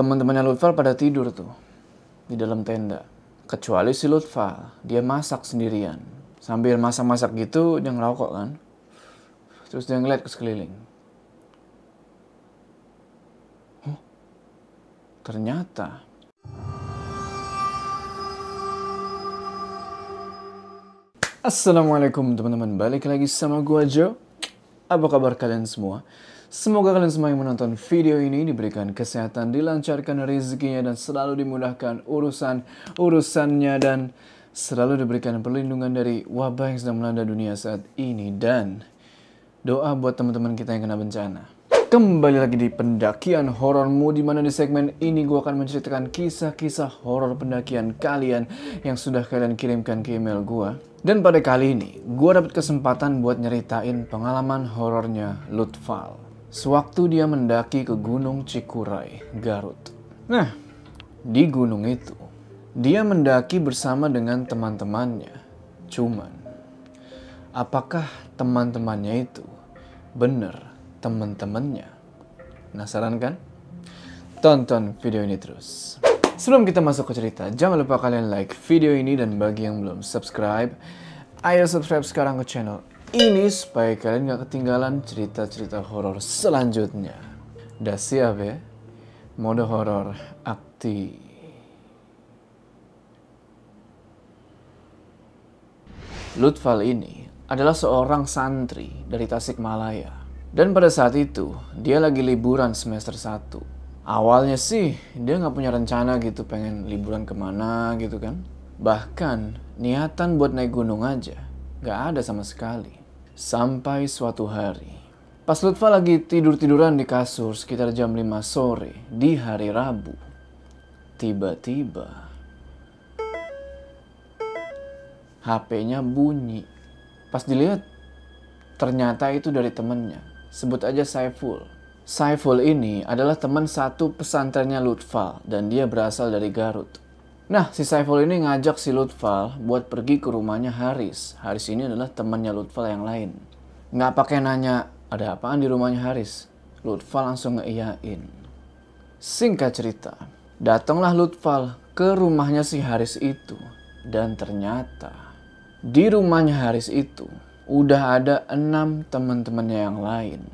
Teman-temannya Lutfal pada tidur tuh di dalam tenda. Kecuali si Lutfal, dia masak sendirian. Sambil masak-masak gitu, dia ngerokok kan. Terus dia ngeliat ke sekeliling. Oh, ternyata Assalamualaikum teman-teman, balik lagi sama gua Joe. Apa kabar kalian semua? Semoga kalian semua yang menonton video ini diberikan kesehatan, dilancarkan rezekinya dan selalu dimudahkan urusan-urusannya dan selalu diberikan perlindungan dari wabah yang sedang melanda dunia saat ini dan doa buat teman-teman kita yang kena bencana. Kembali lagi di pendakian horormu di mana di segmen ini gue akan menceritakan kisah-kisah horor pendakian kalian yang sudah kalian kirimkan ke email gue. Dan pada kali ini, gue dapat kesempatan buat nyeritain pengalaman horornya Lutfal. Sewaktu dia mendaki ke Gunung Cikuray, Garut. Nah, di gunung itu, dia mendaki bersama dengan teman-temannya. Cuman, apakah teman-temannya itu benar teman-temannya. Penasaran kan? Tonton video ini terus. Sebelum kita masuk ke cerita, jangan lupa kalian like video ini dan bagi yang belum subscribe, ayo subscribe sekarang ke channel ini supaya kalian gak ketinggalan cerita-cerita horor selanjutnya. Udah siap ya? Mode horor aktif. Lutfal ini adalah seorang santri dari Tasikmalaya dan pada saat itu, dia lagi liburan semester 1. Awalnya sih, dia nggak punya rencana gitu pengen liburan ke mana gitu kan. Bahkan, niatan buat naik gunung aja, nggak ada sama sekali. Sampai suatu hari, pas Lutfa lagi tidur-tiduran di kasur sekitar jam 5 sore di hari Rabu. Tiba-tiba, HP-nya bunyi. Pas dilihat, ternyata itu dari temennya sebut aja Saiful. Saiful ini adalah teman satu pesantrennya Lutfal dan dia berasal dari Garut. Nah, si Saiful ini ngajak si Lutfal buat pergi ke rumahnya Haris. Haris ini adalah temannya Lutfal yang lain. Nggak pakai nanya, ada apaan di rumahnya Haris? Lutfal langsung ngeiyain. Singkat cerita, datanglah Lutfal ke rumahnya si Haris itu. Dan ternyata, di rumahnya Haris itu udah ada enam teman-temannya yang lain.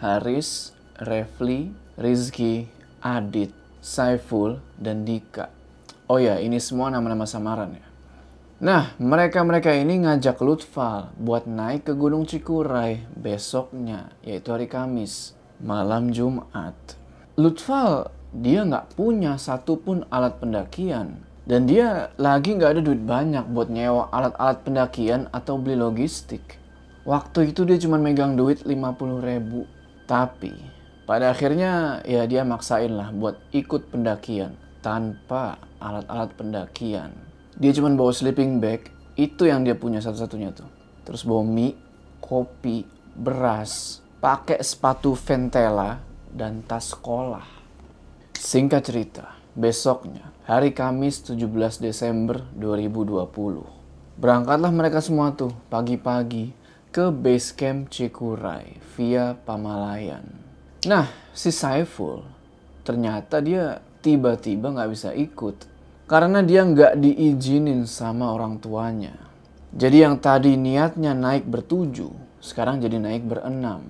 Haris, Refli, Rizky, Adit, Saiful, dan Dika. Oh ya, ini semua nama-nama samaran ya. Nah, mereka-mereka ini ngajak Lutfal buat naik ke Gunung Cikuray besoknya, yaitu hari Kamis, malam Jumat. Lutfal, dia nggak punya satupun alat pendakian. Dan dia lagi nggak ada duit banyak buat nyewa alat-alat pendakian atau beli logistik. Waktu itu dia cuma megang duit 50 ribu. Tapi pada akhirnya ya dia maksain lah buat ikut pendakian tanpa alat-alat pendakian. Dia cuma bawa sleeping bag, itu yang dia punya satu-satunya tuh. Terus bawa mie, kopi, beras, pakai sepatu Ventela, dan tas sekolah. Singkat cerita, besoknya, hari Kamis 17 Desember 2020. Berangkatlah mereka semua tuh pagi-pagi ke base camp Cikuray via Pamalayan. Nah, si Saiful ternyata dia tiba-tiba nggak bisa ikut karena dia nggak diizinin sama orang tuanya. Jadi yang tadi niatnya naik bertujuh, sekarang jadi naik berenam.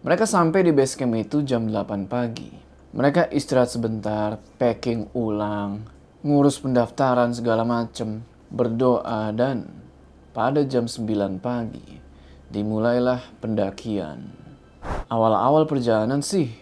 Mereka sampai di base camp itu jam 8 pagi. Mereka istirahat sebentar, packing ulang, ngurus pendaftaran segala macem, berdoa dan pada jam 9 pagi dimulailah pendakian. Awal-awal perjalanan sih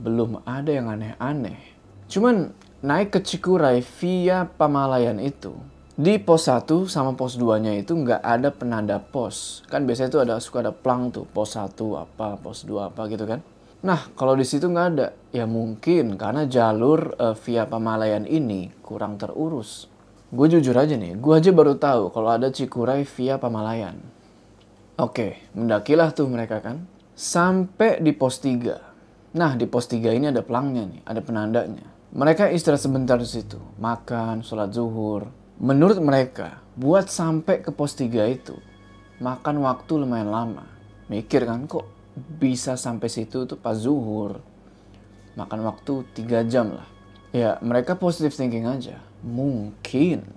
belum ada yang aneh-aneh. Cuman naik ke Cikuray via Pamalayan itu. Di pos 1 sama pos 2-nya itu nggak ada penanda pos. Kan biasanya itu ada suka ada plang tuh, pos 1 apa, pos 2 apa gitu kan. Nah, kalau di situ nggak ada, ya mungkin karena jalur uh, via Pamalayan ini kurang terurus. Gue jujur aja nih, gue aja baru tahu kalau ada Cikuray via Pamalayan. Oke, mendakilah tuh mereka kan. Sampai di pos 3. Nah, di pos 3 ini ada pelangnya nih, ada penandanya. Mereka istirahat sebentar di situ, makan, sholat zuhur. Menurut mereka, buat sampai ke pos 3 itu, makan waktu lumayan lama. Mikir kan, kok bisa sampai situ tuh pas zuhur. Makan waktu 3 jam lah. Ya, mereka positive thinking aja. Mungkin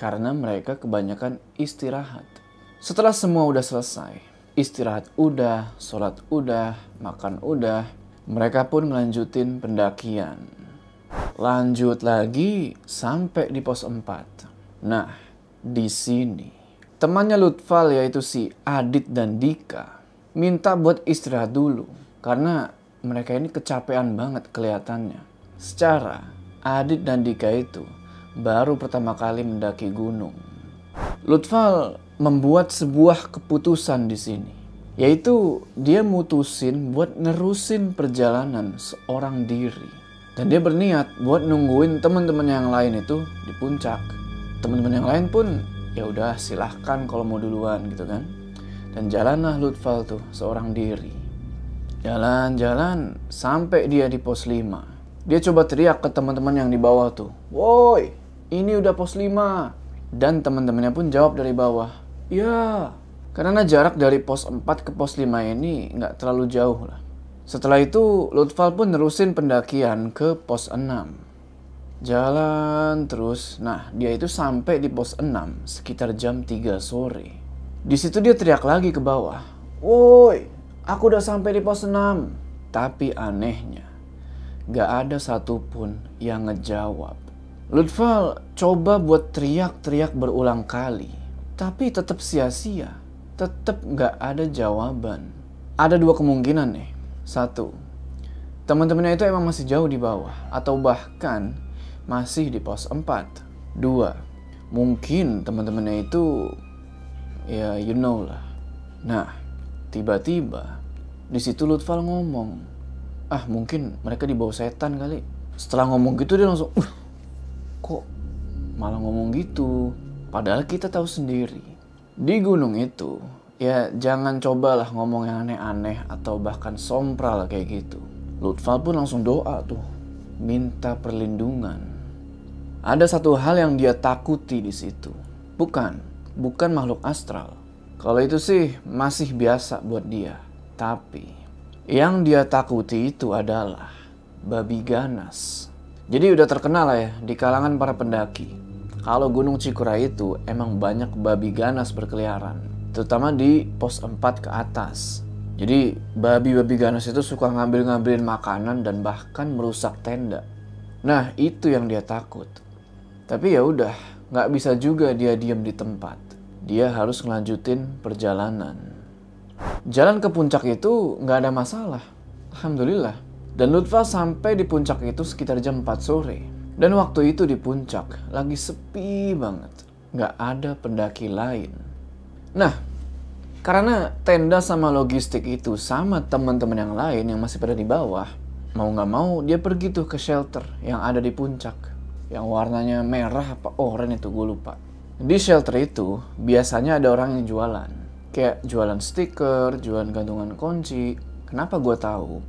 karena mereka kebanyakan istirahat. Setelah semua udah selesai, istirahat udah, sholat udah, makan udah, mereka pun melanjutin pendakian. Lanjut lagi sampai di pos 4. Nah, di sini temannya Lutfal yaitu si Adit dan Dika minta buat istirahat dulu karena mereka ini kecapean banget kelihatannya. Secara Adit dan Dika itu baru pertama kali mendaki gunung. Lutfal membuat sebuah keputusan di sini, yaitu dia mutusin buat nerusin perjalanan seorang diri. Dan dia berniat buat nungguin teman-teman yang lain itu di puncak. Teman-teman yang lain pun ya udah silahkan kalau mau duluan gitu kan. Dan jalanlah Lutfal tuh seorang diri. Jalan-jalan sampai dia di pos 5. Dia coba teriak ke teman-teman yang di bawah tuh. Woi, ini udah pos 5. Dan teman-temannya pun jawab dari bawah, ya. Karena jarak dari pos 4 ke pos 5 ini nggak terlalu jauh lah. Setelah itu, Lutfal pun nerusin pendakian ke pos 6. Jalan terus, nah dia itu sampai di pos 6 sekitar jam 3 sore. Di situ dia teriak lagi ke bawah, Woi, aku udah sampai di pos 6. Tapi anehnya, gak ada satupun yang ngejawab. Lutfal coba buat teriak-teriak berulang kali, tapi tetap sia-sia. Tetap nggak ada jawaban. Ada dua kemungkinan nih. Satu, teman-temannya itu emang masih jauh di bawah, atau bahkan masih di pos 4. Dua, mungkin teman-temannya itu, ya you know lah. Nah, tiba-tiba di situ Lutfal ngomong, ah mungkin mereka dibawa setan kali. Setelah ngomong gitu dia langsung, uh, kok malah ngomong gitu? Padahal kita tahu sendiri. Di gunung itu, ya jangan cobalah ngomong yang aneh-aneh atau bahkan sompral kayak gitu. Lutfal pun langsung doa tuh, minta perlindungan. Ada satu hal yang dia takuti di situ. Bukan, bukan makhluk astral. Kalau itu sih masih biasa buat dia. Tapi yang dia takuti itu adalah babi ganas. Jadi udah terkenal lah ya di kalangan para pendaki. Kalau Gunung Cikura itu emang banyak babi ganas berkeliaran. Terutama di pos 4 ke atas. Jadi babi-babi ganas itu suka ngambil-ngambilin makanan dan bahkan merusak tenda. Nah itu yang dia takut. Tapi ya udah, nggak bisa juga dia diam di tempat. Dia harus ngelanjutin perjalanan. Jalan ke puncak itu nggak ada masalah. Alhamdulillah. Dan Lutfa sampai di puncak itu sekitar jam 4 sore. Dan waktu itu di puncak lagi sepi banget. Nggak ada pendaki lain. Nah, karena tenda sama logistik itu sama teman-teman yang lain yang masih pada di bawah, mau nggak mau dia pergi tuh ke shelter yang ada di puncak. Yang warnanya merah apa oranye itu gue lupa. Di shelter itu biasanya ada orang yang jualan. Kayak jualan stiker, jualan gantungan kunci. Kenapa gue tahu?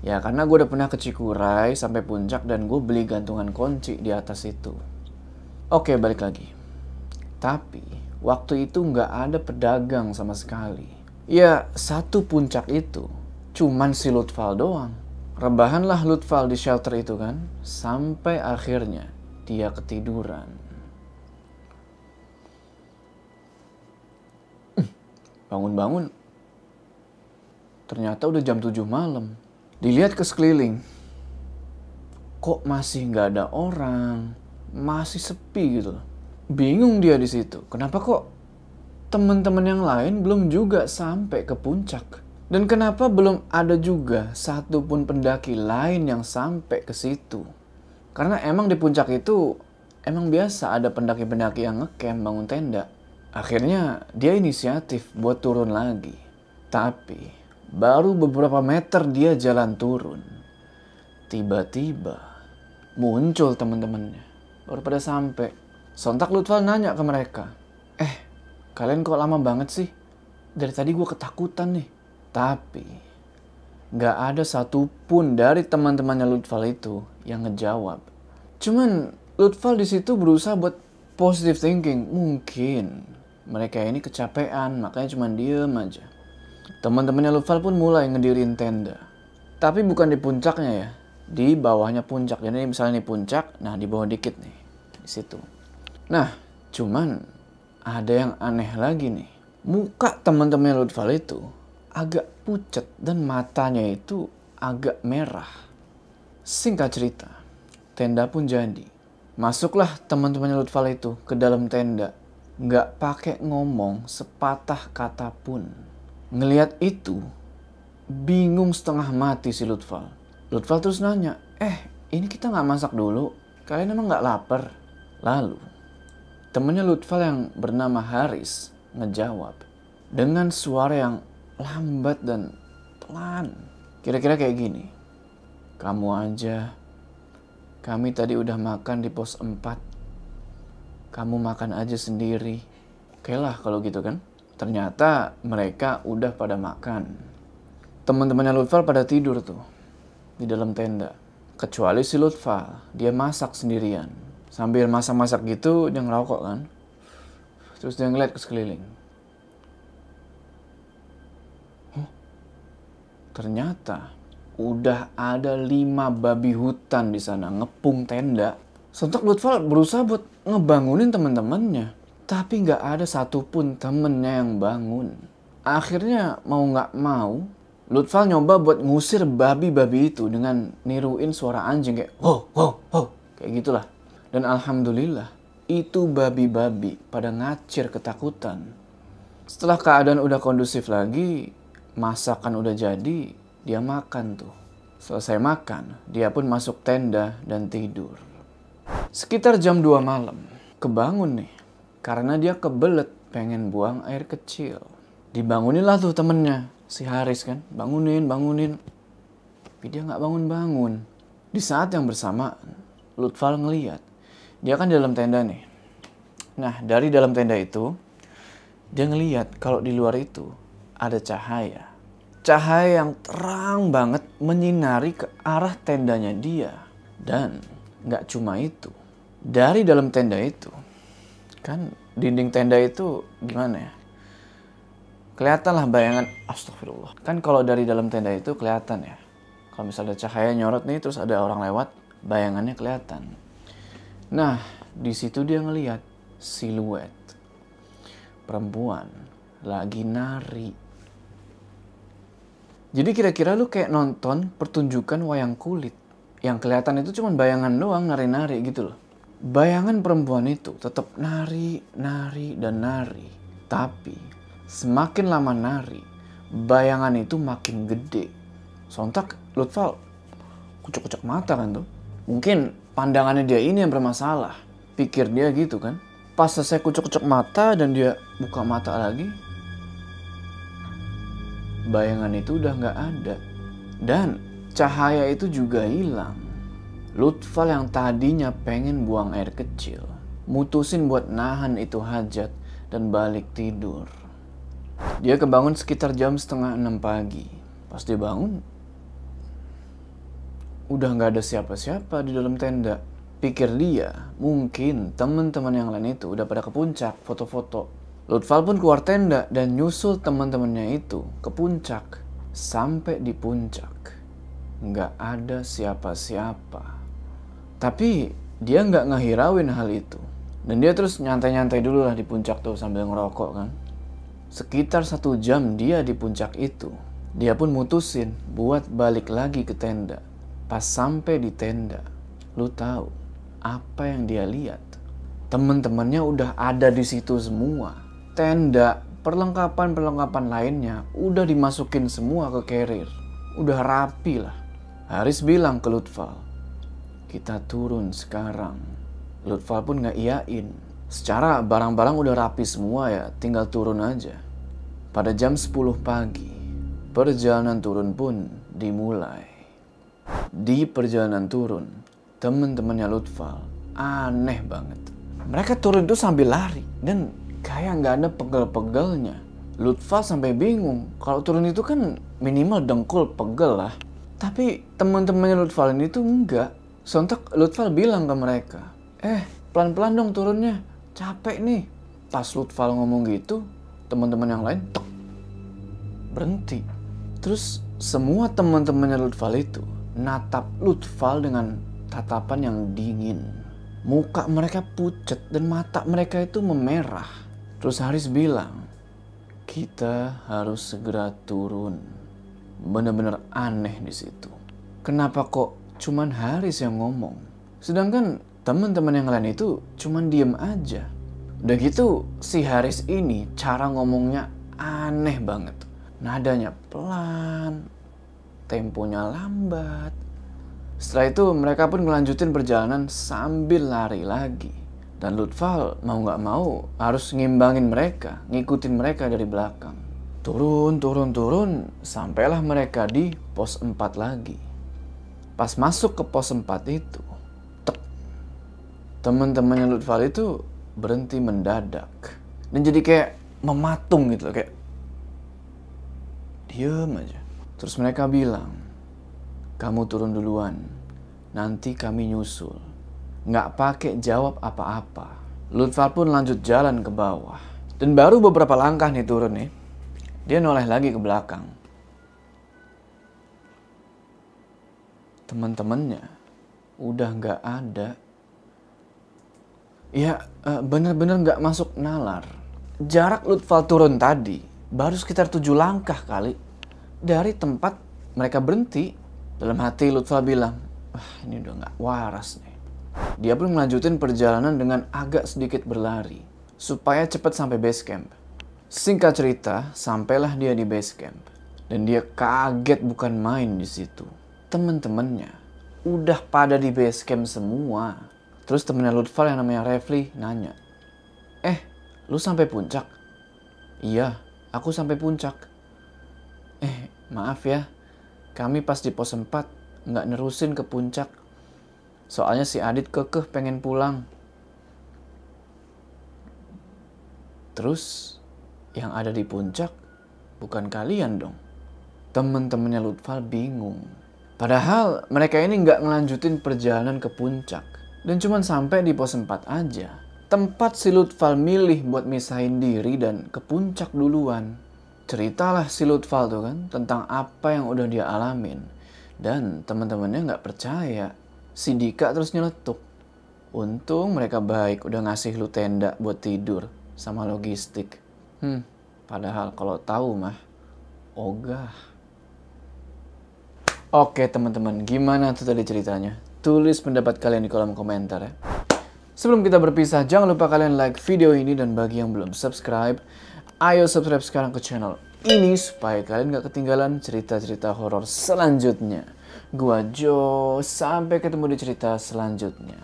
Ya karena gue udah pernah ke Cikuray sampai puncak dan gue beli gantungan kunci di atas itu. Oke balik lagi. Tapi waktu itu nggak ada pedagang sama sekali. Ya satu puncak itu cuman si Lutfal doang. Rebahanlah Lutfal di shelter itu kan sampai akhirnya dia ketiduran. Bangun-bangun ternyata udah jam 7 malam. Dilihat ke sekeliling, kok masih nggak ada orang, masih sepi gitu. Bingung dia di situ. Kenapa kok teman-teman yang lain belum juga sampai ke puncak? Dan kenapa belum ada juga satu pun pendaki lain yang sampai ke situ? Karena emang di puncak itu emang biasa ada pendaki-pendaki yang ngecamp bangun tenda. Akhirnya dia inisiatif buat turun lagi. Tapi Baru beberapa meter dia jalan turun. Tiba-tiba muncul teman-temannya. Baru pada sampai. Sontak Lutfal nanya ke mereka. Eh, kalian kok lama banget sih? Dari tadi gue ketakutan nih. Tapi, gak ada satupun dari teman-temannya Lutfal itu yang ngejawab. Cuman Lutfal di situ berusaha buat positive thinking. Mungkin mereka ini kecapean, makanya cuma diem aja. Teman-temannya Lufal pun mulai ngedirin tenda. Tapi bukan di puncaknya ya, di bawahnya puncak. Jadi misalnya ini puncak, nah di bawah dikit nih, di situ. Nah, cuman ada yang aneh lagi nih. Muka teman-teman Lutfal itu agak pucat dan matanya itu agak merah. Singkat cerita, tenda pun jadi. Masuklah teman-temannya Lutfal itu ke dalam tenda. Nggak pakai ngomong sepatah kata pun. Ngeliat itu, bingung setengah mati si Lutfal. Lutfal terus nanya, eh ini kita nggak masak dulu? Kalian emang nggak lapar? Lalu, temennya Lutfal yang bernama Haris ngejawab dengan suara yang lambat dan pelan. Kira-kira kayak gini. Kamu aja, kami tadi udah makan di pos 4. Kamu makan aja sendiri. Oke lah kalau gitu kan. Ternyata mereka udah pada makan. Teman-temannya Lutfal pada tidur tuh di dalam tenda. Kecuali si Lutfal, dia masak sendirian. Sambil masak-masak gitu, dia ngerokok kan. Terus dia ngeliat ke sekeliling. Huh, ternyata udah ada lima babi hutan di sana ngepung tenda. Sontak Lutfal berusaha buat ngebangunin teman-temannya. Tapi nggak ada satupun temennya yang bangun. Akhirnya mau nggak mau, Lutfal nyoba buat ngusir babi-babi itu dengan niruin suara anjing kayak ho ho ho kayak gitulah. Dan alhamdulillah itu babi-babi pada ngacir ketakutan. Setelah keadaan udah kondusif lagi, masakan udah jadi, dia makan tuh. Selesai makan, dia pun masuk tenda dan tidur. Sekitar jam 2 malam, kebangun nih. Karena dia kebelet pengen buang air kecil. Dibangunilah tuh temennya, si Haris kan bangunin bangunin tapi dia nggak bangun-bangun di saat yang bersamaan Lutfal ngeliat dia kan di dalam tenda nih. Nah dari dalam tenda itu dia ngeliat kalau di luar itu ada cahaya. Cahaya yang terang banget menyinari ke arah tendanya dia. Dan nggak cuma itu dari dalam tenda itu kan dinding tenda itu gimana ya? Kelihatan lah bayangan astagfirullah. Kan kalau dari dalam tenda itu kelihatan ya. Kalau misalnya cahaya nyorot nih terus ada orang lewat bayangannya kelihatan nah di situ dia ngelihat siluet perempuan lagi nari jadi kira-kira lu kayak nonton pertunjukan wayang kulit yang kelihatan itu cuma bayangan doang nari-nari gitu loh bayangan perempuan itu tetap nari nari dan nari tapi Semakin lama nari, bayangan itu makin gede. Sontak Lutfal kucuk-kucuk mata kan tuh. Mungkin pandangannya dia ini yang bermasalah. Pikir dia gitu kan. Pas selesai kucuk-kucuk mata dan dia buka mata lagi, bayangan itu udah nggak ada. Dan cahaya itu juga hilang. Lutfal yang tadinya pengen buang air kecil, mutusin buat nahan itu hajat dan balik tidur. Dia kebangun sekitar jam setengah enam pagi. Pas dia bangun, udah nggak ada siapa-siapa di dalam tenda. Pikir dia, mungkin teman-teman yang lain itu udah pada ke puncak foto-foto. Lutfal pun keluar tenda dan nyusul teman-temannya itu ke puncak. Sampai di puncak, nggak ada siapa-siapa. Tapi dia nggak ngehirauin hal itu. Dan dia terus nyantai-nyantai dulu lah di puncak tuh sambil ngerokok kan. Sekitar satu jam dia di puncak itu. Dia pun mutusin buat balik lagi ke tenda. Pas sampai di tenda, lu tahu apa yang dia lihat? Temen-temennya udah ada di situ semua. Tenda, perlengkapan-perlengkapan lainnya udah dimasukin semua ke carrier. Udah rapi lah. Haris bilang ke Lutfal, kita turun sekarang. Lutfal pun nggak iyain Secara barang-barang udah rapi semua ya, tinggal turun aja. Pada jam 10 pagi, perjalanan turun pun dimulai. Di perjalanan turun, temen-temennya Lutfal aneh banget. Mereka turun itu sambil lari dan kayak nggak ada pegel-pegelnya. Lutfal sampai bingung. Kalau turun itu kan minimal dengkul pegel lah. Tapi teman-temannya Lutfal ini tuh enggak. Sontak Lutfal bilang ke mereka, eh pelan-pelan dong turunnya capek nih. Pas Lutfal ngomong gitu, teman-teman yang lain tek, berhenti. Terus semua teman-temannya Lutfal itu natap Lutfal dengan tatapan yang dingin. Muka mereka pucat dan mata mereka itu memerah. Terus Haris bilang, kita harus segera turun. Bener-bener aneh di situ. Kenapa kok cuman Haris yang ngomong? Sedangkan teman-teman yang lain itu cuman diem aja. Udah gitu si Haris ini cara ngomongnya aneh banget. Nadanya pelan, temponya lambat. Setelah itu mereka pun melanjutin perjalanan sambil lari lagi. Dan Lutfal mau nggak mau harus ngimbangin mereka, ngikutin mereka dari belakang. Turun, turun, turun, sampailah mereka di pos 4 lagi. Pas masuk ke pos 4 itu, tek, teman-temannya Lutfal itu berhenti mendadak. Dan jadi kayak mematung gitu, kayak diem aja. Terus mereka bilang, kamu turun duluan, nanti kami nyusul nggak pakai jawab apa-apa. Lutfal pun lanjut jalan ke bawah. Dan baru beberapa langkah nih turun nih, dia noleh lagi ke belakang. Teman-temannya udah nggak ada. Ya eh, bener-bener nggak masuk nalar. Jarak Lutfal turun tadi baru sekitar tujuh langkah kali dari tempat mereka berhenti. Dalam hati Lutfal bilang, wah ini udah nggak waras nih. Dia pun melanjutin perjalanan dengan agak sedikit berlari, supaya cepat sampai base camp. Singkat cerita, sampailah dia di base camp. Dan dia kaget bukan main di situ. Temen-temennya udah pada di base camp semua. Terus temennya Lutfal yang namanya Refli nanya, Eh, lu sampai puncak? Iya, aku sampai puncak. Eh, maaf ya, kami pas di pos 4 nggak nerusin ke puncak Soalnya si Adit kekeh pengen pulang. Terus yang ada di puncak bukan kalian dong. Temen-temennya Lutfal bingung. Padahal mereka ini nggak ngelanjutin perjalanan ke puncak. Dan cuma sampai di pos 4 aja. Tempat si Lutfal milih buat misahin diri dan ke puncak duluan. Ceritalah si Lutfal tuh kan tentang apa yang udah dia alamin. Dan teman-temannya nggak percaya Si Dika terus nyeletuk. Untung mereka baik udah ngasih lu tenda buat tidur sama logistik. Hmm, padahal kalau tahu mah ogah. Oke teman-teman, gimana tuh tadi ceritanya? Tulis pendapat kalian di kolom komentar ya. Sebelum kita berpisah, jangan lupa kalian like video ini dan bagi yang belum subscribe, ayo subscribe sekarang ke channel ini supaya kalian gak ketinggalan cerita-cerita horor selanjutnya. Gua Jo, sampai ketemu di cerita selanjutnya.